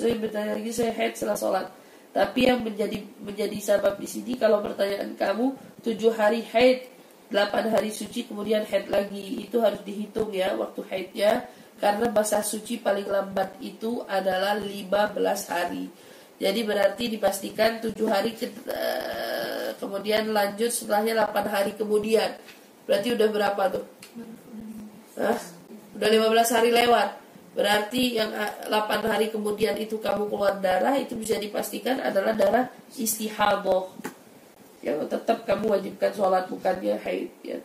saya bertanya lagi saya haid setelah sholat. Tapi yang menjadi menjadi sabab di sini kalau pertanyaan kamu tujuh hari haid, delapan hari suci kemudian haid lagi itu harus dihitung ya waktu haidnya karena basah suci paling lambat itu adalah 15 hari. Jadi berarti dipastikan tujuh hari ke, uh, kemudian lanjut setelahnya 8 hari kemudian. Berarti udah berapa tuh? Hah? Udah 15 hari lewat. Berarti yang 8 hari kemudian itu kamu keluar darah itu bisa dipastikan adalah darah istihadah. Yang tetap kamu wajibkan sholat bukannya haid ya.